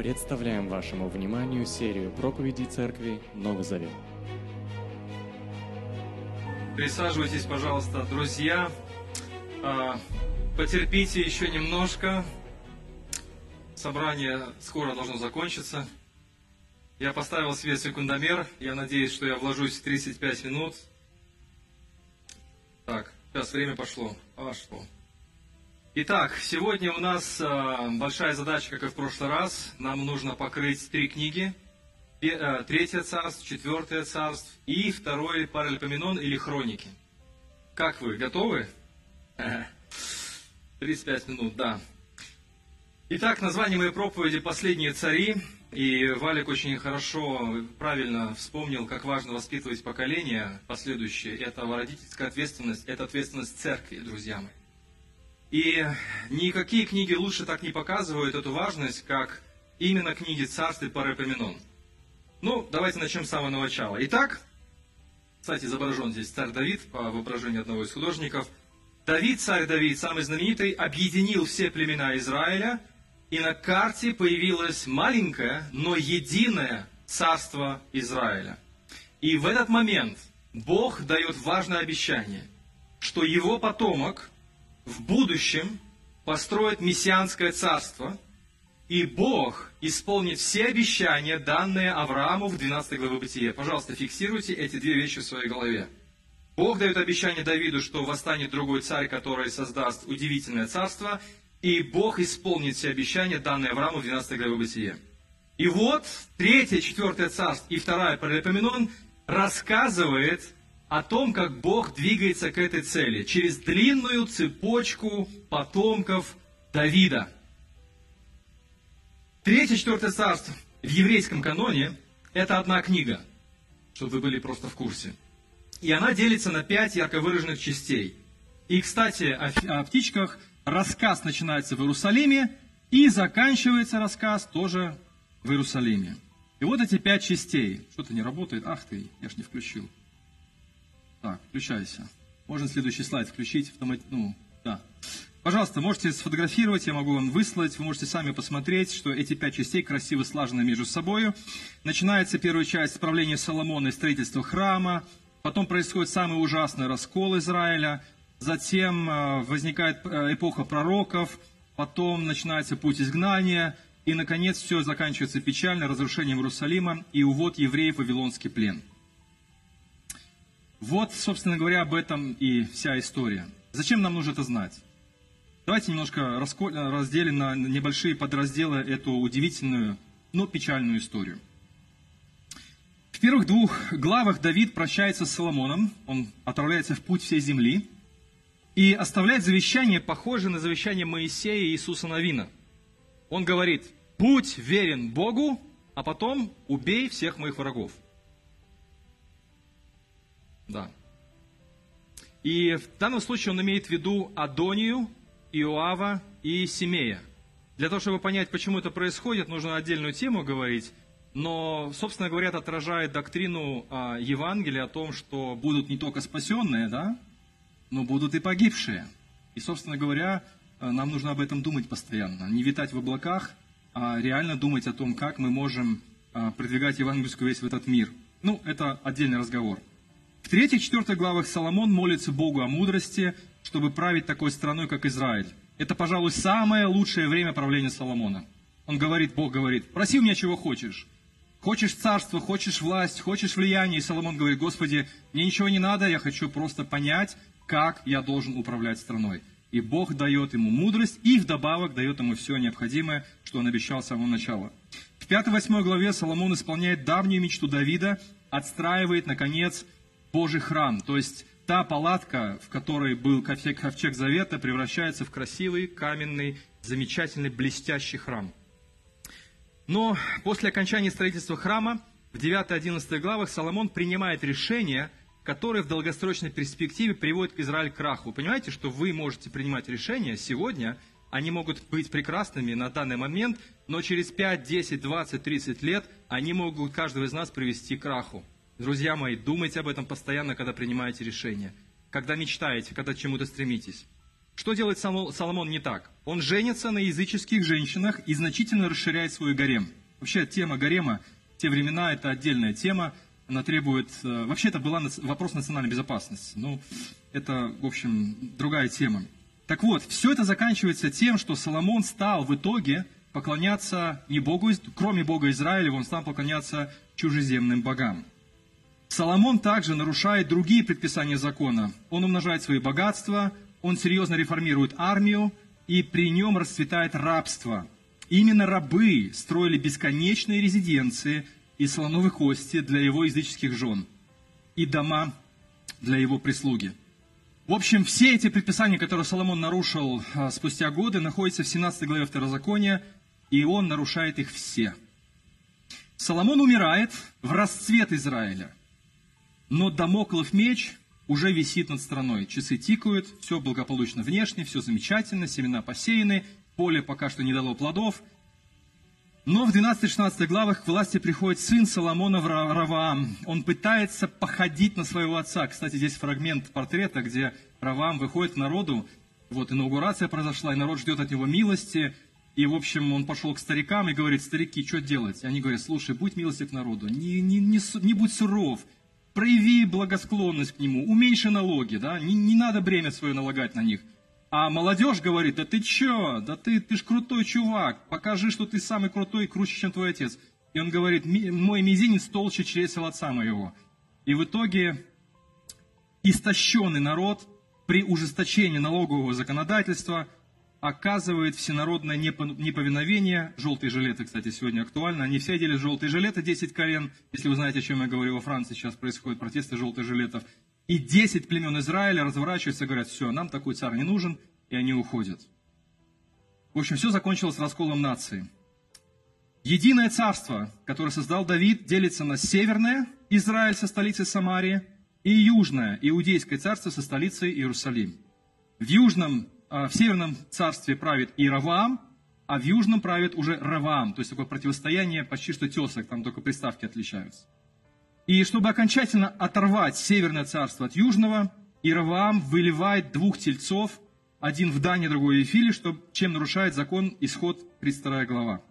Представляем вашему вниманию серию проповедей Церкви Новый Завет. Присаживайтесь, пожалуйста, друзья. А, Потерпите еще немножко. Собрание скоро должно закончиться. Я поставил себе секундомер. Я надеюсь, что я вложусь в 35 минут. Так, сейчас время пошло. Пошло. Итак, сегодня у нас а, большая задача, как и в прошлый раз. Нам нужно покрыть три книги. А, Третье царство, четвертое царство и второй паралипоменон или хроники. Как вы, готовы? 35 минут, да. Итак, название моей проповеди «Последние цари». И Валик очень хорошо, правильно вспомнил, как важно воспитывать поколение последующее. Это родительская ответственность, это ответственность церкви, друзья мои. И никакие книги лучше так не показывают эту важность, как именно книги «Царств» и «Парапоменон». Ну, давайте начнем с самого начала. Итак, кстати, изображен здесь царь Давид по воображению одного из художников. Давид, царь Давид, самый знаменитый, объединил все племена Израиля, и на карте появилось маленькое, но единое царство Израиля. И в этот момент Бог дает важное обещание, что его потомок в будущем построит мессианское царство, и Бог исполнит все обещания, данные Аврааму в 12 главе Бытия. Пожалуйста, фиксируйте эти две вещи в своей голове. Бог дает обещание Давиду, что восстанет другой царь, который создаст удивительное царство, и Бог исполнит все обещания, данные Аврааму в 12 главе Бытия. И вот третье, четвертое царство и вторая Паралипоменон рассказывает о том, как Бог двигается к этой цели через длинную цепочку потомков Давида. Третье, четвертое царство в еврейском каноне – это одна книга, чтобы вы были просто в курсе. И она делится на пять ярко выраженных частей. И, кстати, о, о птичках рассказ начинается в Иерусалиме, и заканчивается рассказ тоже в Иерусалиме. И вот эти пять частей. Что-то не работает. Ах ты, я ж не включил. Так, включайся. Можно следующий слайд включить. Автомат... Ну, да. Пожалуйста, можете сфотографировать, я могу вам выслать, вы можете сами посмотреть, что эти пять частей красиво слажены между собой. Начинается первая часть правления Соломона и строительства храма, потом происходит самый ужасный раскол Израиля, затем э, возникает э, эпоха пророков, потом начинается путь изгнания, и, наконец, все заканчивается печально разрушением Иерусалима и увод евреев в Вавилонский плен. Вот, собственно говоря, об этом и вся история. Зачем нам нужно это знать? Давайте немножко разделим на небольшие подразделы эту удивительную, но печальную историю. В первых двух главах Давид прощается с Соломоном, он отправляется в путь всей земли и оставляет завещание, похожее на завещание Моисея и Иисуса Навина. Он говорит, будь верен Богу, а потом убей всех моих врагов. Да. И в данном случае он имеет в виду Адонию, Иоава и Симея. Для того, чтобы понять, почему это происходит, нужно отдельную тему говорить. Но, собственно говоря, это отражает доктрину а, Евангелия о том, что будут не только спасенные, да, но будут и погибшие. И, собственно говоря, э, нам нужно об этом думать постоянно. Не витать в облаках, а реально думать о том, как мы можем а, продвигать евангельскую весть в этот мир. Ну, это отдельный разговор. В третьей и четвертой главах Соломон молится Богу о мудрости, чтобы править такой страной, как Израиль. Это, пожалуй, самое лучшее время правления Соломона. Он говорит, Бог говорит, проси у меня чего хочешь. Хочешь царство, хочешь власть, хочешь влияние. И Соломон говорит, Господи, мне ничего не надо, я хочу просто понять, как я должен управлять страной. И Бог дает ему мудрость и вдобавок дает ему все необходимое, что он обещал с самого начала. В 5-8 главе Соломон исполняет давнюю мечту Давида, отстраивает, наконец, Божий храм. То есть та палатка, в которой был ковчег, Завета, превращается в красивый, каменный, замечательный, блестящий храм. Но после окончания строительства храма в 9-11 главах Соломон принимает решение, которое в долгосрочной перспективе приводит к Израилю к краху. Вы понимаете, что вы можете принимать решения сегодня, они могут быть прекрасными на данный момент, но через 5, 10, 20, 30 лет они могут каждого из нас привести к краху. Друзья мои, думайте об этом постоянно, когда принимаете решения, когда мечтаете, когда к чему-то стремитесь. Что делает Соломон не так? Он женится на языческих женщинах и значительно расширяет свой гарем. Вообще тема гарема, те времена, это отдельная тема. Она требует... Э, вообще это был вопрос национальной безопасности. Ну, это, в общем, другая тема. Так вот, все это заканчивается тем, что Соломон стал в итоге поклоняться не Богу, кроме Бога Израиля, он стал поклоняться чужеземным богам. Соломон также нарушает другие предписания закона. Он умножает свои богатства, он серьезно реформирует армию, и при нем расцветает рабство. Именно рабы строили бесконечные резиденции из слоновой кости для его языческих жен и дома для его прислуги. В общем, все эти предписания, которые Соломон нарушил а, спустя годы, находятся в 17 главе Второзакония, и он нарушает их все. Соломон умирает в расцвет Израиля, но Дамоклов меч уже висит над страной. Часы тикают, все благополучно внешне, все замечательно, семена посеяны, поле пока что не дало плодов. Но в 12-16 главах к власти приходит сын Соломона Раваам. Он пытается походить на своего отца. Кстати, здесь фрагмент портрета, где Раваам выходит к народу. Вот инаугурация произошла, и народ ждет от него милости. И, в общем, он пошел к старикам и говорит, старики, что делать? И они говорят, слушай, будь милостив к народу, не, не, не, не будь суров, прояви благосклонность к нему, уменьши налоги, да, не, не надо бремя свое налагать на них. А молодежь говорит, да ты че, да ты, ты ж крутой чувак, покажи, что ты самый крутой и круче, чем твой отец. И он говорит, мой мизинец толще чресел отца моего. И в итоге истощенный народ при ужесточении налогового законодательства – оказывает всенародное неповиновение. Желтые жилеты, кстати, сегодня актуально. Они все одели желтые жилеты, 10 колен. Если вы знаете, о чем я говорю, во Франции сейчас происходят протесты желтых жилетов. И 10 племен Израиля разворачиваются и говорят, все, нам такой царь не нужен, и они уходят. В общем, все закончилось расколом нации. Единое царство, которое создал Давид, делится на северное Израиль со столицей Самарии и южное Иудейское царство со столицей Иерусалим. В южном в северном царстве правит Иераваам, а в южном правит уже Раваам. То есть такое противостояние почти что тесок, там только приставки отличаются. И чтобы окончательно оторвать северное царство от южного, Иераваам выливает двух тельцов, один в Дане, другой в Ефиле, что, чем нарушает закон исход 32 глава.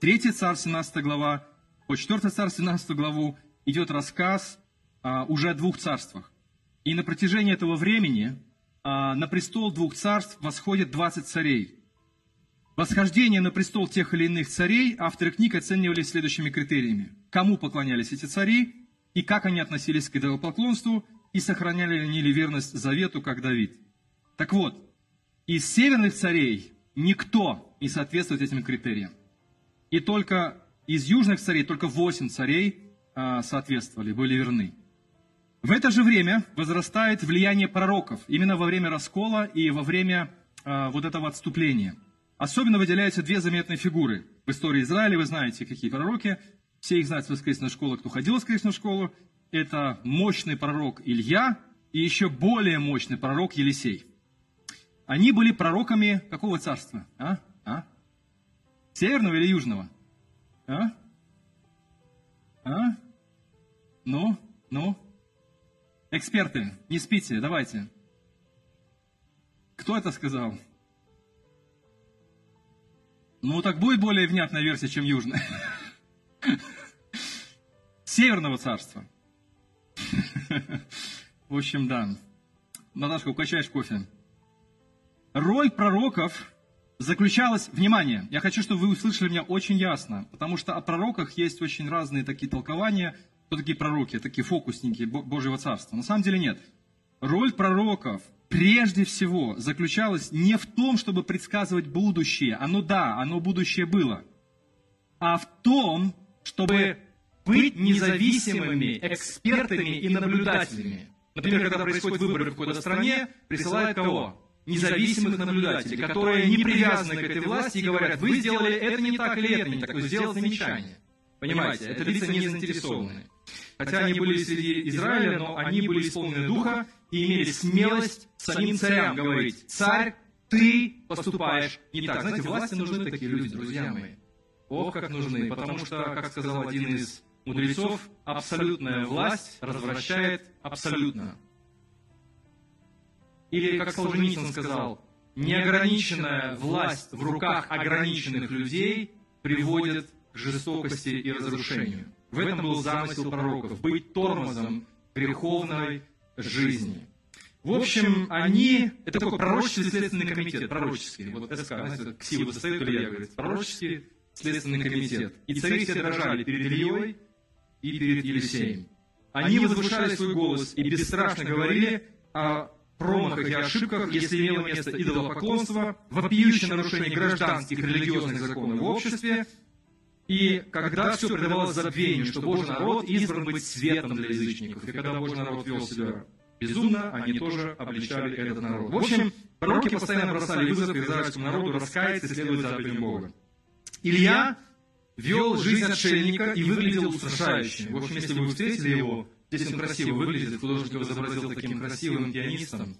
Третий царь, 17 глава, по 4 царь, 17 главу идет рассказ а, уже о двух царствах. И на протяжении этого времени на престол двух царств восходят 20 царей. Восхождение на престол тех или иных царей авторы книг оценивали следующими критериями. Кому поклонялись эти цари, и как они относились к идолопоклонству, и сохраняли ли они верность завету, как Давид. Так вот, из северных царей никто не соответствует этим критериям. И только из южных царей, только восемь царей а, соответствовали, были верны. В это же время возрастает влияние пророков, именно во время раскола и во время э, вот этого отступления. Особенно выделяются две заметные фигуры. В истории Израиля вы знаете, какие пророки. Все их знают с воскресной школы, кто ходил в воскресную школу. Это мощный пророк Илья и еще более мощный пророк Елисей. Они были пророками какого царства? А? А? Северного или южного? А? А? Ну? Ну? Эксперты, не спите, давайте. Кто это сказал? Ну, так будет более внятная версия, чем южная. Северного царства. В общем, да. Наташка, укачаешь кофе. Роль пророков заключалась, внимание, я хочу, чтобы вы услышали меня очень ясно, потому что о пророках есть очень разные такие толкования – кто такие пророки, такие фокусники Божьего Царства? На самом деле нет. Роль пророков прежде всего заключалась не в том, чтобы предсказывать будущее. Оно да, оно будущее было. А в том, чтобы быть независимыми экспертами и наблюдателями. Например, когда происходят выборы в какой-то стране, присылают кого? Независимых наблюдателей, которые не привязаны к этой власти и говорят, вы сделали это не так или это не так, есть сделать замечание. Понимаете, это лица не заинтересованные. Хотя они были среди Израиля, но они были исполнены духа и имели смелость самим царям говорить, «Царь, ты поступаешь не так». Знаете, власти нужны такие люди, друзья мои. Ох, как нужны, потому что, как сказал один из мудрецов, абсолютная власть развращает абсолютно. или, как Солженицын сказал, неограниченная власть в руках ограниченных людей приводит жестокости и разрушению. В этом был замысел пророков – быть тормозом греховной жизни. В общем, они, это такой пророческий следственный комитет, пророческий, вот СК, знаете, КСИ состоит, или я говорю, пророческий следственный комитет. И цари все дрожали перед Ильей и перед Елисеем. Они возвышали свой голос и бесстрашно говорили о промахах и ошибках, если имело место идолопоклонство, вопиющее нарушение гражданских и религиозных законов в обществе, и когда все предавалось забвению, что Божий народ избран быть светом для язычников, и когда Божий народ вел себя безумно, они тоже обличали этот народ. В общем, пророки постоянно бросали вызов израильскому народу раскаяться и следовать заповедям Бога. Илья вел жизнь отшельника и выглядел устрашающе. В общем, если вы встретили его, здесь он красиво выглядит, художник его изобразил таким красивым пианистом.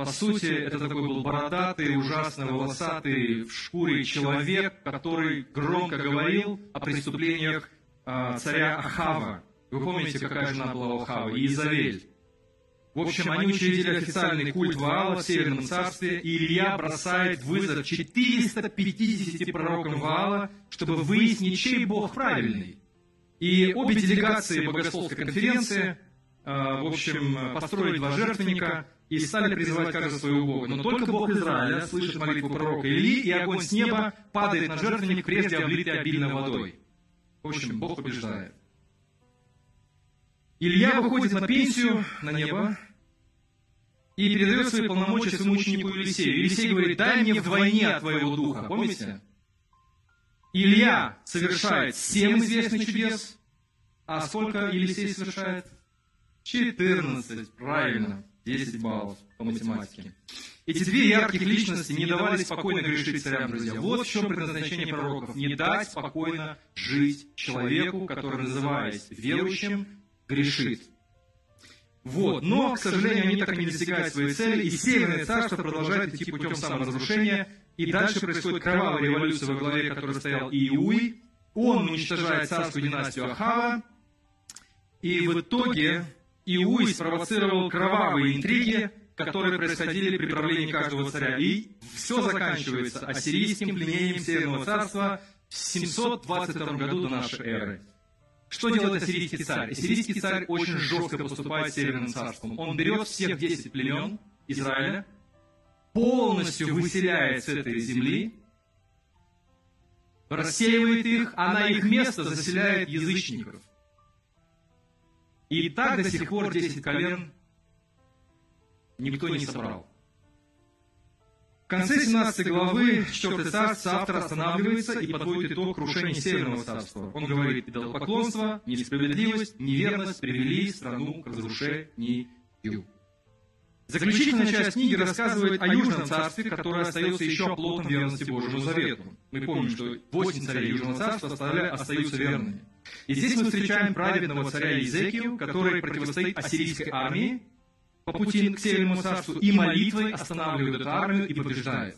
По сути, это такой был бородатый, ужасно волосатый, в шкуре человек, который громко говорил о преступлениях э, царя Ахава. Вы помните, какая жена была у Ахава? Иезавель. В общем, они учредили официальный культ Ваала в Северном Царстве, и Илья бросает вызов 450 пророкам Ваала, чтобы выяснить, чей Бог правильный. И обе делегации богословской конференции, в общем, построили два жертвенника и стали призывать каждого своего Бога. Но только Бог Израиля слышит молитву пророка Ильи, и огонь с неба падает на жертвенник, прежде облитый обильно водой. В общем, Бог побеждает. Илья выходит на пенсию, на небо, и передает свои полномочия своему ученику Елисею. Елисей говорит, дай мне вдвойне от твоего духа. Помните? Илья совершает семь известных чудес, а сколько Елисей совершает? 14, правильно, 10 баллов по математике. Эти две ярких личности не давали спокойно грешить царям, друзья. Вот в чем предназначение пророков. Не дать спокойно жить человеку, который, называясь верующим, грешит. Вот. Но, к сожалению, они так и не достигают своей цели, и Северное царство продолжает идти путем саморазрушения, и дальше происходит кровавая революция, во главе которой стоял Иуй. Он уничтожает царскую династию Ахава, и в итоге Иуй спровоцировал кровавые интриги, которые происходили при правлении каждого царя. И все заканчивается ассирийским пленением Северного царства в 722 году до нашей эры. Что делает ассирийский царь? Ассирийский царь очень жестко поступает с Северным царством. Он берет всех 10 племен Израиля, полностью выселяет с этой земли, рассеивает их, а на их место заселяет язычников. И так до сих пор 10 колен никто не собрал конце 17 главы 4 царства автор останавливается и подводит итог крушения Северного царства. Он говорит, идолопоклонство, несправедливость, неверность привели страну к разрушению. Заключительная часть книги рассказывает о Южном царстве, которое остается еще оплотом верности Божьему Завету. Мы помним, что восемь царей Южного царства остаются верными. И здесь мы встречаем праведного царя Иезекию, который противостоит ассирийской армии, по пути к Северному царству и молитвой останавливает эту армию и побеждает.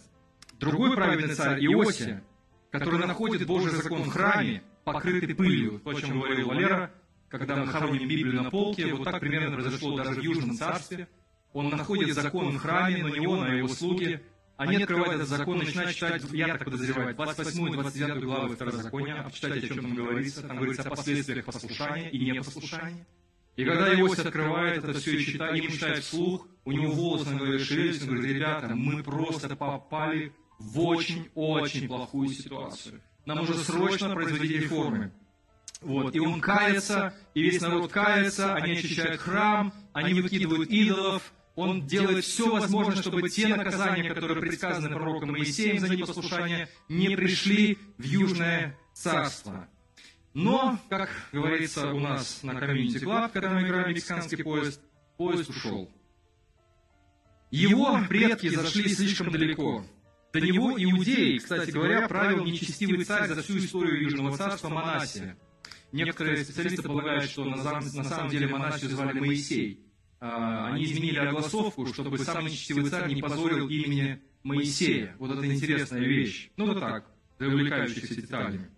Другой праведный царь Иосия, который находит Божий закон в храме, покрытый пылью, то, о чем говорил Валера, когда мы хороним Библию на полке, вот так примерно произошло даже в Южном царстве. Он находит закон в храме, но не он, а его слуги. Они открывают этот закон, начинают читать, я так подозреваю, 28 и 29 главы Второзакония, обчитайте, о чем там говорится. Там говорится о последствиях послушания и непослушания. И когда Иосиф открывает это все и читает, им читает вслух, у него волосы на голове шевелятся, он говорит, ребята, мы просто попали в очень-очень плохую ситуацию. Нам нужно срочно производить реформы. Вот. И он кается, и весь народ кается, они очищают храм, они выкидывают идолов, он делает все возможное, чтобы те наказания, которые предсказаны пророком Моисеем за непослушание, не пришли в Южное Царство. Но, как говорится у нас на комьюнити Club, когда мы играем мексиканский поезд, поезд ушел. Его предки зашли слишком далеко. До него иудеи, кстати говоря, правил нечестивый царь за всю историю Южного царства Манасия. Некоторые специалисты полагают, что на, на самом деле Манасию звали Моисей. А, они изменили огласовку, чтобы самый нечестивый царь не позорил имени Моисея. Вот это интересная вещь. Ну, вот так, для увлекающихся деталями.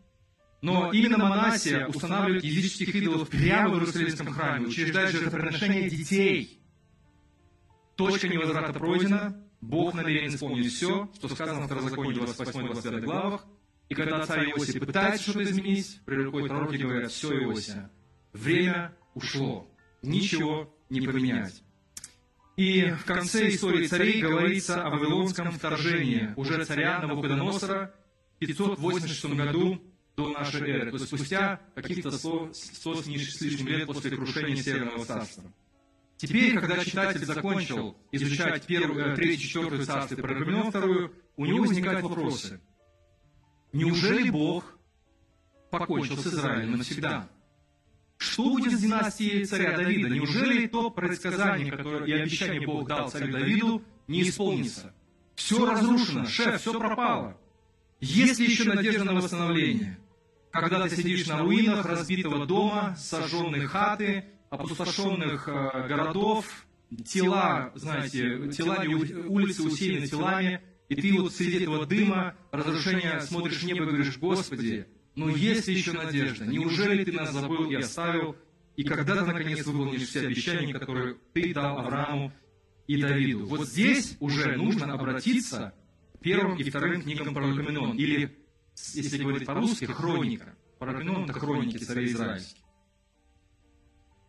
Но именно Манасия устанавливает языческих идолов прямо в Иерусалимском храме, учреждает жертвоприношение детей. точка невозврата пройдена, Бог намерен исполнить все, что сказано в Второзаконии 28-29 главах, и когда царь Иосия пытается что-то изменить, приходят пророки и говорят, все, Иосия, время ушло, ничего не поменять. И в конце истории царей говорится о вавилонском вторжении уже царя Навуходоносора в 586 году до нашей эры, то есть спустя каких-то 100, 100 с лишним лет после крушения Северного царства. Теперь, когда читатель закончил изучать первую, э, третью, четвертую царство и Парагамион вторую, у него возникают вопросы. Неужели Бог покончил с Израилем навсегда? Что будет с династией царя Давида? Неужели то предсказание которое, и обещание Бог дал царю Давиду не исполнится? Все разрушено, шеф, все пропало. Есть ли еще надежда на восстановление? Когда ты сидишь на руинах разбитого дома, сожженной хаты, опустошенных э, городов, тела, знаете, телами, улицы усеяны телами, и ты вот среди этого дыма, разрушения, смотришь в небо и говоришь, Господи, но есть ли еще надежда? Неужели ты нас забыл и оставил? И когда ты наконец выполнишь все обещания, которые ты дал Аврааму и Давиду? Вот здесь уже нужно обратиться к первым и вторым книгам Паралакаменон, или, если говорить по-русски, хроника. Паралакаменон – это хроники царей израильских.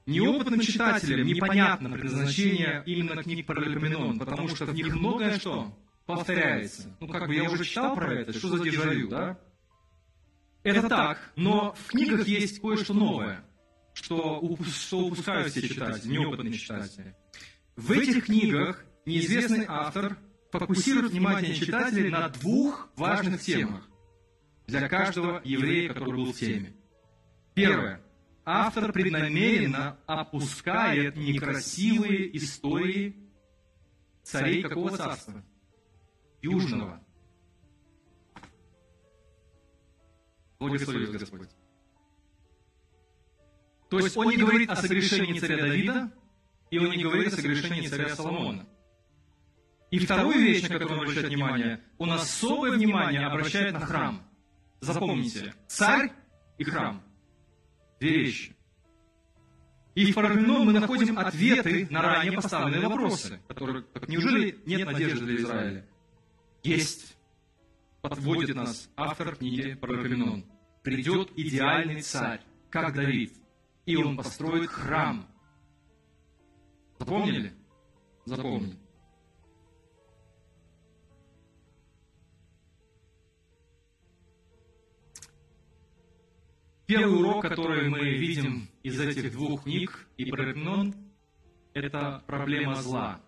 Неопытным читателям непонятно предназначение именно книг Паралакаменон, потому что в них многое что повторяется. Ну, как бы я уже читал про это, что за дежавю, да? Это так, но в книгах есть кое-что новое, что, что упускают все читатели, неопытные читатели. В этих книгах неизвестный автор фокусирует внимание читателей на двух важных темах для каждого еврея, который был в теме. Первое автор преднамеренно опускает некрасивые истории царей какого царства? Южного. Благослови Господь. То есть он не говорит о согрешении царя Давида, и он не говорит о согрешении царя Соломона. И вторую вещь, на которую он обращает внимание, он особое внимание обращает на храм. Запомните, царь и храм – две вещи. И в Парагменон мы находим ответы на ранее поставленные вопросы, которые, так, неужели нет надежды для Израиля? Есть. Подводит нас автор книги Парагменон. Придет идеальный царь, как Давид, и он построит храм. Запомнили? Запомнили. Первый урок, который мы видим из этих двух книг и Парагнон, это проблема зла.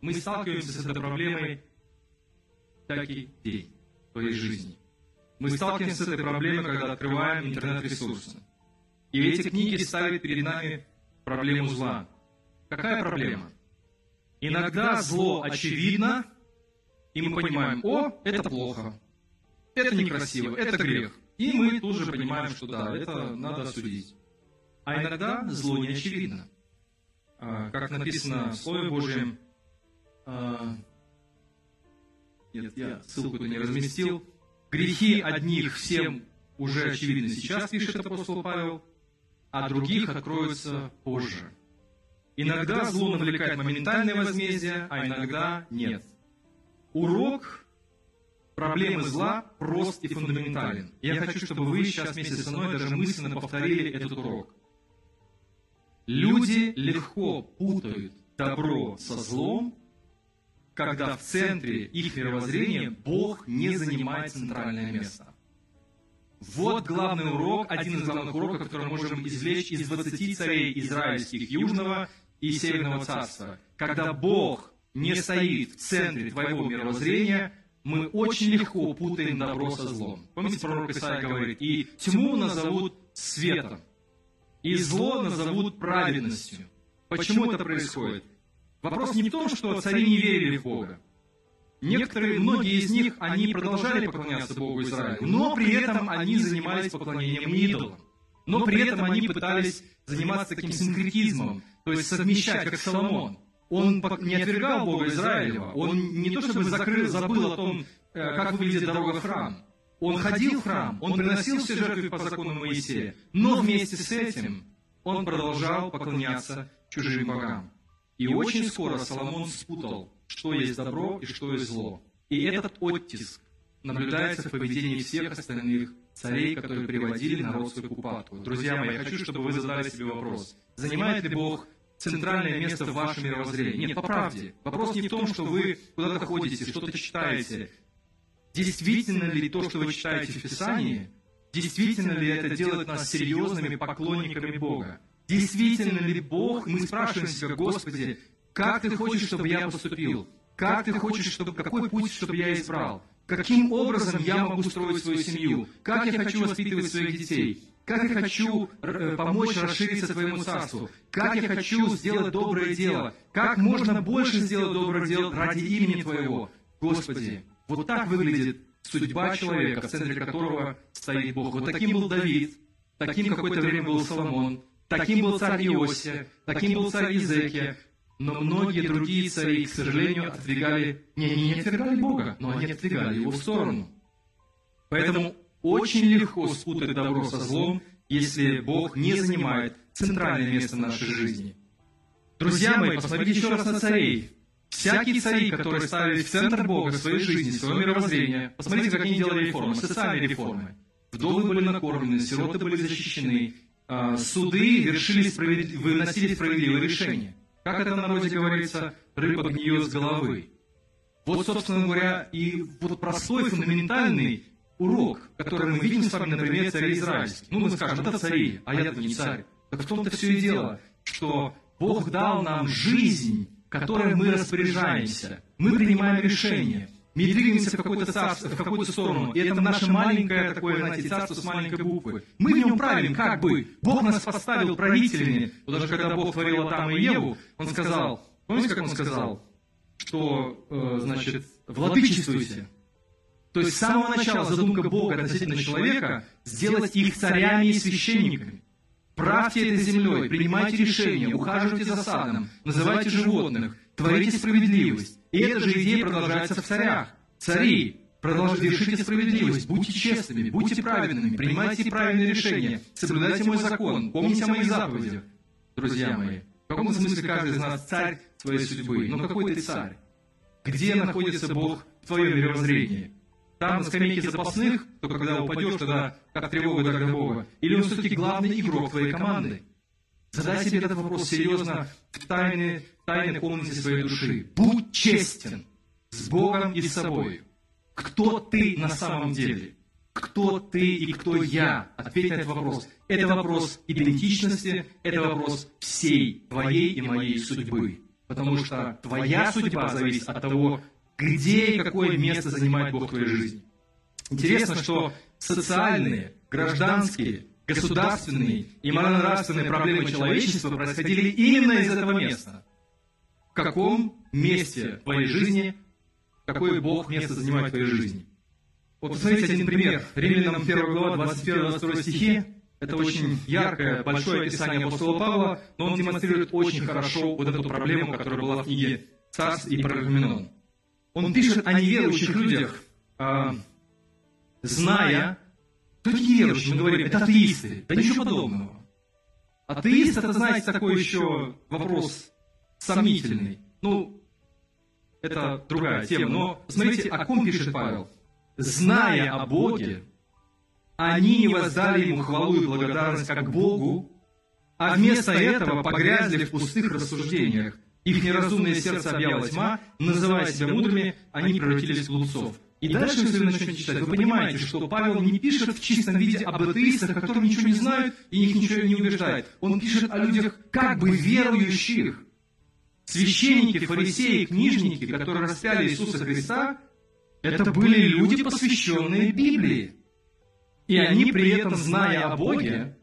Мы сталкиваемся с этой проблемой всякий день своей жизни. Мы сталкиваемся с этой проблемой, когда открываем интернет-ресурсы. И эти книги ставят перед нами проблему зла. Какая проблема? Иногда зло очевидно, и мы понимаем, о, это плохо, это некрасиво, это грех. И мы тут же понимаем, что да, это надо осудить. А иногда зло не очевидно. А, как написано в Слове Божьем, а, нет, я ссылку-то не разместил, грехи одних всем уже очевидны сейчас, пишет апостол Павел, а других откроются позже. Иногда зло навлекает моментальное возмездие, а иногда нет. Урок проблемы зла прост и фундаментален. Я хочу, чтобы вы сейчас вместе со мной даже мысленно повторили этот урок. Люди легко путают добро со злом, когда в центре их мировоззрения Бог не занимает центральное место. Вот главный урок, один из главных уроков, который мы можем извлечь из 20 царей израильских Южного и Северного царства. Когда Бог не стоит в центре твоего мировоззрения, мы очень легко путаем добро со злом. Помните, пророк Исаия говорит, и тьму назовут светом, и зло назовут праведностью. Почему это происходит? Вопрос не в том, что цари не верили в Бога. Некоторые, многие из них, они продолжали поклоняться Богу Израилю, но при этом они занимались поклонением идолам. Но при этом они пытались заниматься таким синкретизмом, то есть совмещать, как Соломон он не отвергал Бога Израилева, он не то чтобы закрыл, забыл о том, э, как выглядит дорога в храм. Он ходил в храм, он приносил все жертвы по закону Моисея, но вместе с этим он продолжал поклоняться чужим богам. И очень скоро Соломон спутал, что есть добро и что есть зло. И этот оттиск наблюдается в поведении всех остальных царей, которые приводили народ свой к упадку. Друзья мои, я хочу, чтобы вы задали себе вопрос. Занимает ли Бог центральное место в вашем мировоззрении? Нет, по правде. Вопрос не в том, что вы куда-то ходите, что-то читаете. Действительно ли то, что вы читаете в Писании, действительно ли это делает нас серьезными поклонниками Бога? Действительно ли Бог, мы спрашиваем себя, Господи, как Ты хочешь, чтобы я поступил? Как Ты хочешь, чтобы, какой путь, чтобы я избрал? Каким образом я могу строить свою семью? Как я хочу воспитывать своих детей? Как я хочу э, помочь расшириться Твоему Царству? Как я хочу сделать доброе дело? Как можно больше сделать доброе дело ради имени Твоего? Господи, вот так выглядит судьба человека, в центре которого стоит Бог. Вот таким был Давид, таким какое-то время был Соломон, таким был царь Иосия, таким был царь Иезекия, но многие другие цари, к сожалению, отвергали, не, не, отвергали Бога, но они отвергали его в сторону. Поэтому очень легко спутать добро со злом, если Бог не занимает центральное место в нашей жизни. Друзья мои, посмотрите еще раз на царей. Всякие цари, которые ставили в центр Бога своей жизни, своего мировоззрения, посмотрите, как они делали реформы, социальные реформы. Вдовы были накормлены, сироты были защищены, суды вершили справед... выносили справедливые решения. Как это в народе говорится, рыба гниет с головы. Вот, собственно говоря, и вот простой фундаментальный урок, который мы видим с вами, например, царь израильский. Ну, мы скажем, это цари, а я-то не царь. Так в том-то все и дело, что Бог дал нам жизнь, которой мы распоряжаемся. Мы принимаем решения. Мы двигаемся в какое-то царство, в какую-то сторону. И это наше маленькое такое, знаете, царство с маленькой буквы. Мы в нем правим, как бы. Бог нас поставил правителями. Даже когда Бог творил Адама и Еву, Он сказал, помните, как Он сказал? Что, э, значит, владычествуйте. То есть с самого начала задумка Бога относительно человека сделать их царями и священниками. Правьте этой землей, принимайте решения, ухаживайте за садом, называйте животных, творите справедливость. И эта же идея продолжается в царях. Цари, продолжайте, вершите справедливость, будьте честными, будьте праведными, принимайте правильные решения, соблюдайте мой закон, помните о моих заповедях. Друзья мои, в каком смысле каждый из нас царь своей судьбы? Но какой ты царь? Где находится Бог в твоем мировоззрении? Там на скамейке запасных, только когда упадешь, тогда как тревога для Бога. Или он все-таки главный игрок твоей команды? Задай себе этот вопрос серьезно в тайной, тайной комнате своей души. Будь честен с Богом и с собой. Кто ты на самом деле? Кто ты и кто я? Ответь на этот вопрос. Это вопрос идентичности, это вопрос всей твоей и моей судьбы. Потому что твоя судьба зависит от того, где и какое место занимает Бог в твоей жизни. Интересно, что социальные, гражданские, государственные и морально-нравственные проблемы человечества происходили именно из этого места. В каком месте твоей жизни, какое Бог место занимает в твоей жизни? Вот посмотрите один пример. Римлянам 1 глава, 21-22 стихи. Это очень яркое, большое описание апостола Павла, но он демонстрирует очень хорошо вот эту проблему, которая была в книге «Царств и Парагменон». Он пишет о неверующих людях, а, зная, эти неверующие, мы говорим, это атеисты. Да ничего подобного. Атеист, это, знаете, такой еще вопрос сомнительный. Ну, это другая тема. Но смотрите, о ком пишет Павел. Зная о Боге, они не воздали Ему хвалу и благодарность как Богу, а вместо этого погрязли в пустых рассуждениях. Их неразумное сердце объяла тьма, называя себя мудрыми, они превратились в глупцов. И дальше, если вы начнете читать, вы понимаете, что Павел не пишет в чистом виде об атеистах, которые ничего не знают и их ничего не убеждает. Он пишет о людях как бы верующих. Священники, фарисеи, книжники, которые распяли Иисуса Христа, это были люди, посвященные Библии. И они при этом, зная о Боге,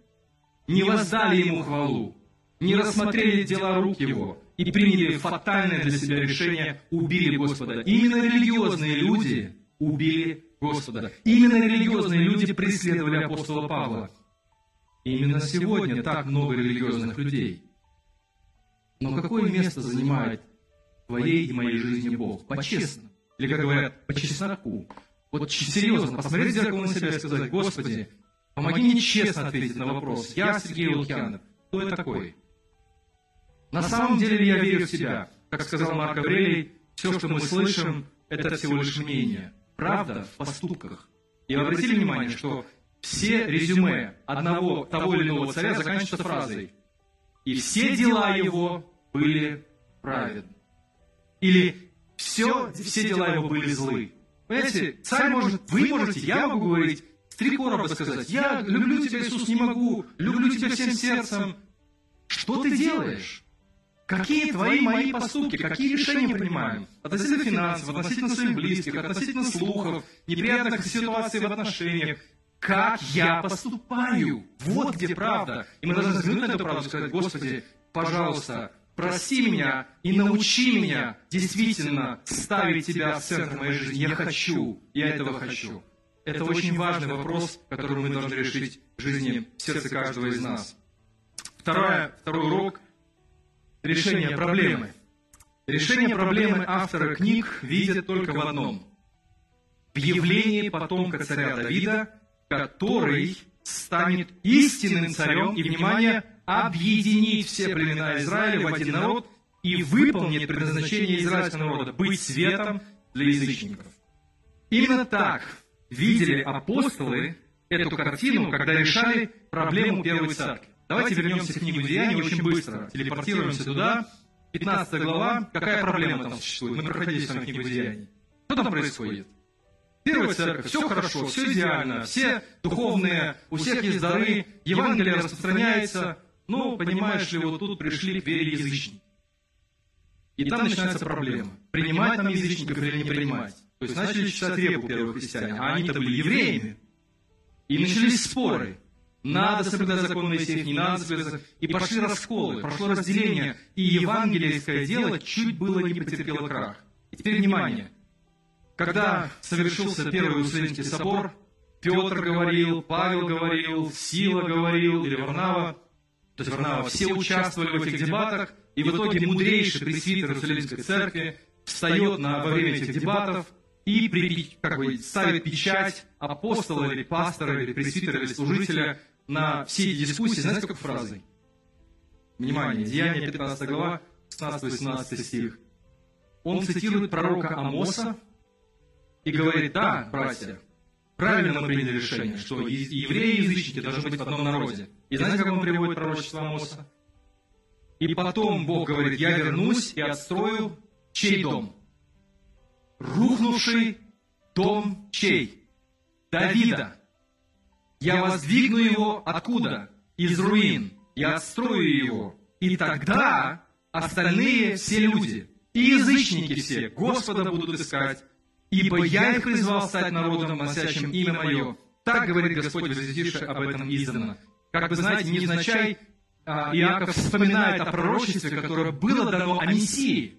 не воздали Ему хвалу, не рассмотрели дела рук Его и приняли фатальное для себя решение, убили Господа. Именно религиозные люди убили Господа. Именно религиозные люди преследовали апостола Павла. именно сегодня так много религиозных людей. Но какое место занимает твоей и моей жизни Бог? По-честному. Или, как говорят, по чесноку. Вот серьезно, посмотреть в зеркало на себя и сказать, Господи, помоги мне честно ответить на вопрос. Я Сергей Лукьянов. Кто я такой? На самом деле я верю в себя. Как сказал Марк Аврелий, все, что мы слышим, это всего лишь мнение. Правда в поступках. И вы обратили внимание, что все резюме одного того или иного царя заканчиваются фразой «И все дела его были праведны». Или все, все дела его были злы. Понимаете, царь может, вы можете, я могу говорить, три короба сказать, я люблю тебя, Иисус, не могу, люблю тебя всем сердцем. Что ты делаешь? Какие твои мои поступки, какие решения принимаем? Относительно финансов, относительно своих близких, относительно слухов, неприятных ситуаций в отношениях. Как я поступаю? Вот где правда. И мы должны взглянуть на эту правду и сказать, Господи, пожалуйста, прости меня и научи меня действительно ставить Тебя в центр моей жизни. Я хочу, я этого хочу. Это очень важный вопрос, который мы должны решить в жизни, в сердце каждого из нас. Второе, второй урок – решение проблемы. Решение проблемы автора книг видят только в одном – в явлении потомка царя Давида, который станет истинным царем и, внимание, объединит все племена Израиля в один народ и выполнит предназначение израильского народа – быть светом для язычников. Именно так видели апостолы эту картину, когда решали проблему первой церкви. Давайте вернемся в книгу Деяний очень быстро. Телепортируемся туда. 15 глава. Какая проблема там существует? Мы проходили с вами книгу Деяний. Что там происходит? Первая церковь, все хорошо, все идеально, все духовные, у всех есть дары, Евангелие распространяется, но, понимаешь ли, вот тут пришли к вере язычники. И там начинается проблема. Принимать там язычников или не принимать. То есть начали читать репу первые христиане, а они-то были евреями. И начались споры. Надо соблюдать закон Моисеев, не надо соблюдать. И пошли расколы, прошло разделение. И евангельское дело чуть было не потерпело крах. И теперь внимание. Когда совершился первый Иерусалимский собор, Петр говорил, Павел говорил, Сила говорил, или Варнава, то есть Варнава, все участвовали в этих дебатах, и в итоге мудрейший пресвитер Иерусалимской церкви встает на, во время этих дебатов и при, как бы, ставит печать апостола или пастора или пресвитера или служителя на все эти дискуссии. Знаете, сколько фразы? Внимание, Деяние 15 глава, 16-18 стих. Он цитирует пророка Амоса и говорит, да, братья, правильно мы приняли решение, что евреи и язычники должны быть в одном народе. И знаете, как он приводит пророчество Амоса? И потом Бог говорит, я вернусь и отстрою чей дом? рухнувший дом чей? Давида. Я воздвигну его откуда? Из руин. Я отстрою его. И тогда остальные все люди, и язычники все, Господа будут искать, ибо я их призвал стать народом, носящим имя мое. Так говорит Господь, возвестивший об этом издавна. Как вы знаете, невзначай а, Иаков вспоминает о пророчестве, которое было дано о Мессии.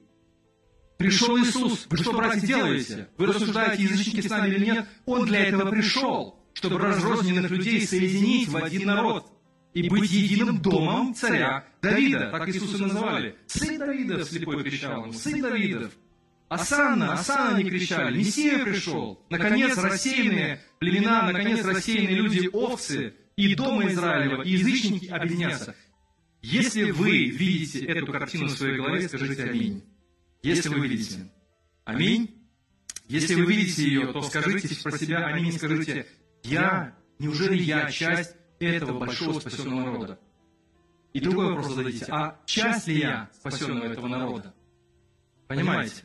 Пришел Иисус. Вы что, братья, делаете? Вы рассуждаете, язычники с нами или нет? Он для этого пришел, чтобы разрозненных людей соединить в один народ и быть единым домом царя Давида. Так Иисуса называли. Сын Давидов слепой кричал ему. Сын Давидов. Асанна, Асанна не кричали. Мессия пришел. Наконец, рассеянные племена, наконец, рассеянные люди, овцы и дома Израилева, и язычники объединятся. Если вы видите эту картину в своей голове, скажите аминь если вы видите. Аминь. Если вы видите ее, то скажите про себя аминь, скажите, я, неужели я часть этого большого спасенного народа? И другой вопрос зададите, а часть ли я спасенного этого народа? Понимаете?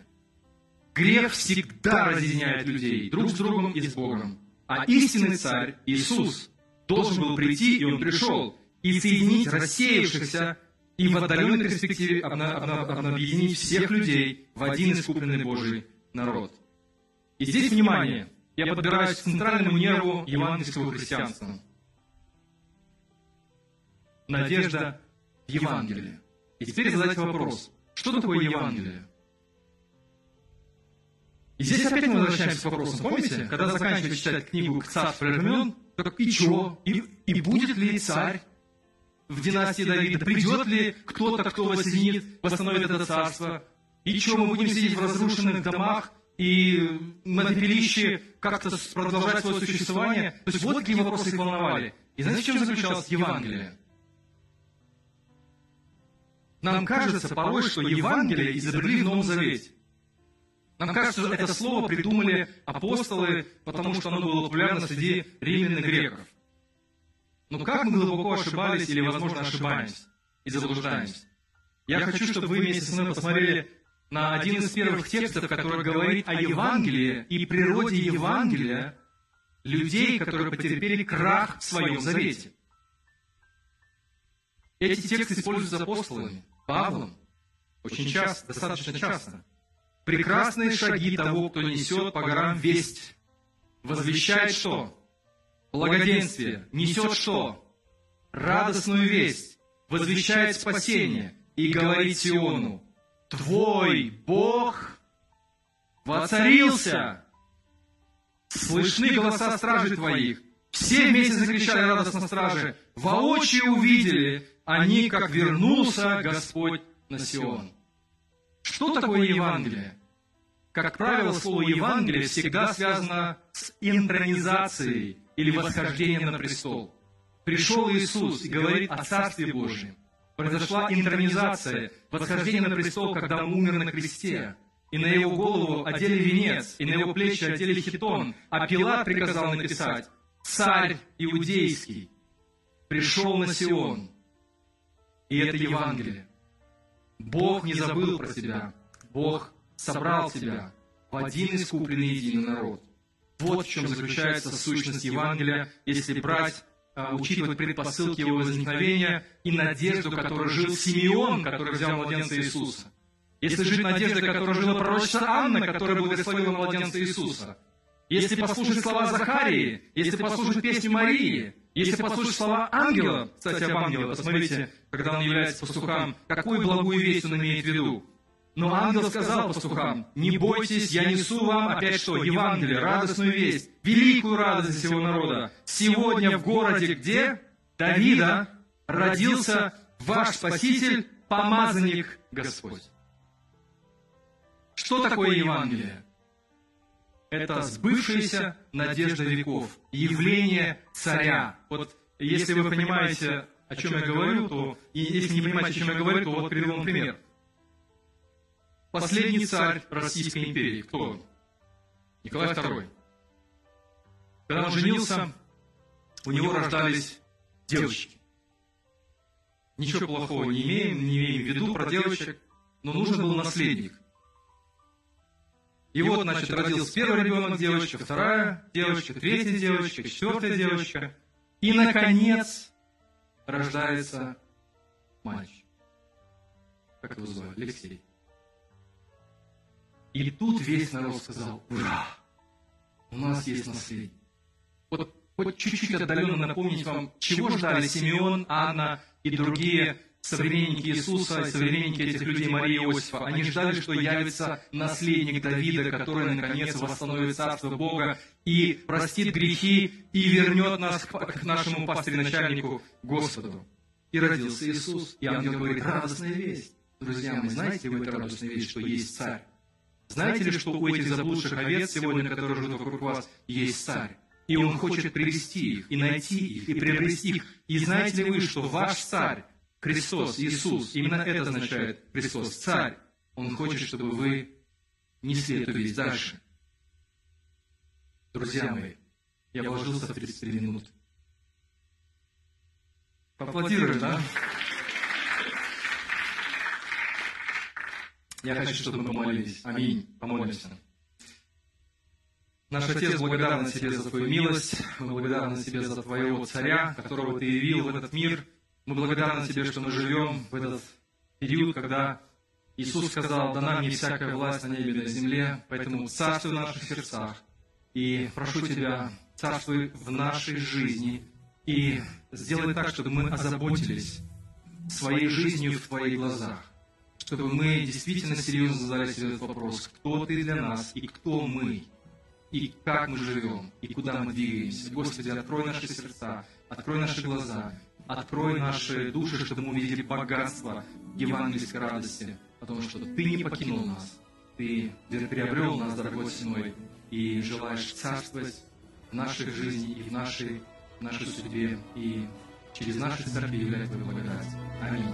Грех всегда разъединяет людей друг с другом и с Богом. А истинный царь, Иисус, должен был прийти, и Он пришел, и соединить рассеявшихся и в отдаленной перспективе объединить всех людей в один искупленный Божий народ. И здесь, внимание, я подбираюсь к центральному нерву евангельского христианства. Надежда в Евангелии. И теперь задать вопрос, что такое Евангелие? И здесь опять мы возвращаемся к вопросу. Помните, когда заканчивали читать книгу «К царству времен», так и что? И, и будет ли царь в династии Давида? Придет ли кто-то, кто воссоединит, восстановит это царство? И что, мы будем сидеть в разрушенных домах и на пепелище как-то продолжать свое существование? То есть вот какие вопросы их волновали. И знаете, в чем заключалось Евангелие? нам кажется порой, что Евангелие изобрели в Новом Завете. Нам кажется, что это слово придумали апостолы, потому что оно было популярно среди римлян и греков. Но как мы глубоко ошибались или, возможно, ошибаемся и заблуждаемся? Я хочу, чтобы вы вместе со мной посмотрели на один из первых текстов, который говорит о Евангелии и природе Евангелия людей, которые потерпели крах в своем завете. Эти тексты используются апостолами, Павлом, очень часто, достаточно часто. Прекрасные шаги того, кто несет по горам весть. Возвещает что? Благоденствие. Несет что? Радостную весть. Возвещает спасение. И говорит Сиону, Твой Бог воцарился. Слышны голоса стражи твоих. Все вместе закричали радостно стражи. Воочию увидели они, как вернулся Господь на Сион. Что такое Евангелие? Как правило, слово Евангелие всегда связано с интронизацией или восхождением на престол. Пришел Иисус и говорит о Царстве Божьем. Произошла интронизация, восхождение на престол, когда Он умер на кресте. И на его голову одели венец, и на его плечи одели хитон, а Пилат приказал написать «Царь Иудейский пришел на Сион». И это Евангелие. Бог не забыл про тебя. Бог собрал тебя в один искупленный единый народ. Вот в чем заключается сущность Евангелия, если брать, учитывать предпосылки его возникновения и надежду, которую жил Симеон, который взял младенца Иисуса. Если жить надеждой, которой жила пророчица Анна, которая благословила младенца Иисуса. Если послушать слова Захарии, если послушать песню Марии, если послушать слова ангела, кстати, об ангеле, посмотрите, когда он является пастухам, какую благую весть он имеет в виду. Но ангел сказал пастухам, не бойтесь, я несу вам опять что? Евангелие, радостную весть, великую радость всего народа. Сегодня в городе, где? Давида родился ваш Спаситель, помазанник Господь. Что такое Евангелие? Это сбывшаяся надежда веков, явление царя. Вот если вы понимаете, о чем я говорю, то, и если не понимаете, о чем я говорю, то вот приведу вам пример. Последний царь Российской империи, кто он? Николай II. Когда он женился, у него рождались девочки. Ничего плохого не имеем, не имеем в виду про девочек, но нужен был наследник – и вот, значит, родился первый ребенок девочка, вторая девочка, третья девочка, четвертая девочка. И, наконец, рождается мальчик. Как его звали? Алексей. И тут весь народ сказал, ура, у нас есть наследник. Вот хоть чуть-чуть отдаленно напомнить вам, чего ждали Симеон, Анна и другие современники Иисуса современники этих людей Марии и Иосифа, они ждали, что явится наследник Давида, который, наконец, восстановит царство Бога и простит грехи и вернет нас к нашему пастырю-начальнику Господу. И родился Иисус, и ангел говорит, радостная весть. Друзья мои, знаете вы эту радостную весть, что есть царь? Знаете ли, что у этих заблудших овец сегодня, которые живут вокруг вас, есть царь? И он хочет привести их, и найти их, и приобрести их. И знаете ли вы, что ваш царь, Христос, Иисус, именно это означает Христос, Царь. Он хочет, чтобы вы несли эту весть дальше. Друзья мои, я вложился в 33 минуты. Поаплодируем, да? Я хочу, чтобы мы помолились. Аминь. Помолимся. Наш Отец, благодарен Тебе за Твою милость, мы благодарны Тебе за Твоего Царя, которого Ты явил в этот мир – мы благодарны Тебе, что мы живем в этот период, когда Иисус сказал, дана мне всякая власть на небе и на земле, поэтому царствуй в наших сердцах. И прошу Тебя, царствуй в нашей жизни и сделай так, чтобы мы озаботились своей жизнью в Твоих глазах, чтобы мы действительно серьезно задали себе этот вопрос, кто Ты для нас и кто мы, и как мы живем, и куда мы двигаемся. Господи, открой наши сердца, открой наши глаза, Открой наши души, чтобы мы увидели богатство евангельской радости, потому что Ты не покинул нас, Ты приобрел нас дорогой ценой и желаешь царствовать в нашей жизни и в нашей, в нашей судьбе, и через наши церкви являть Твою благодать. Аминь.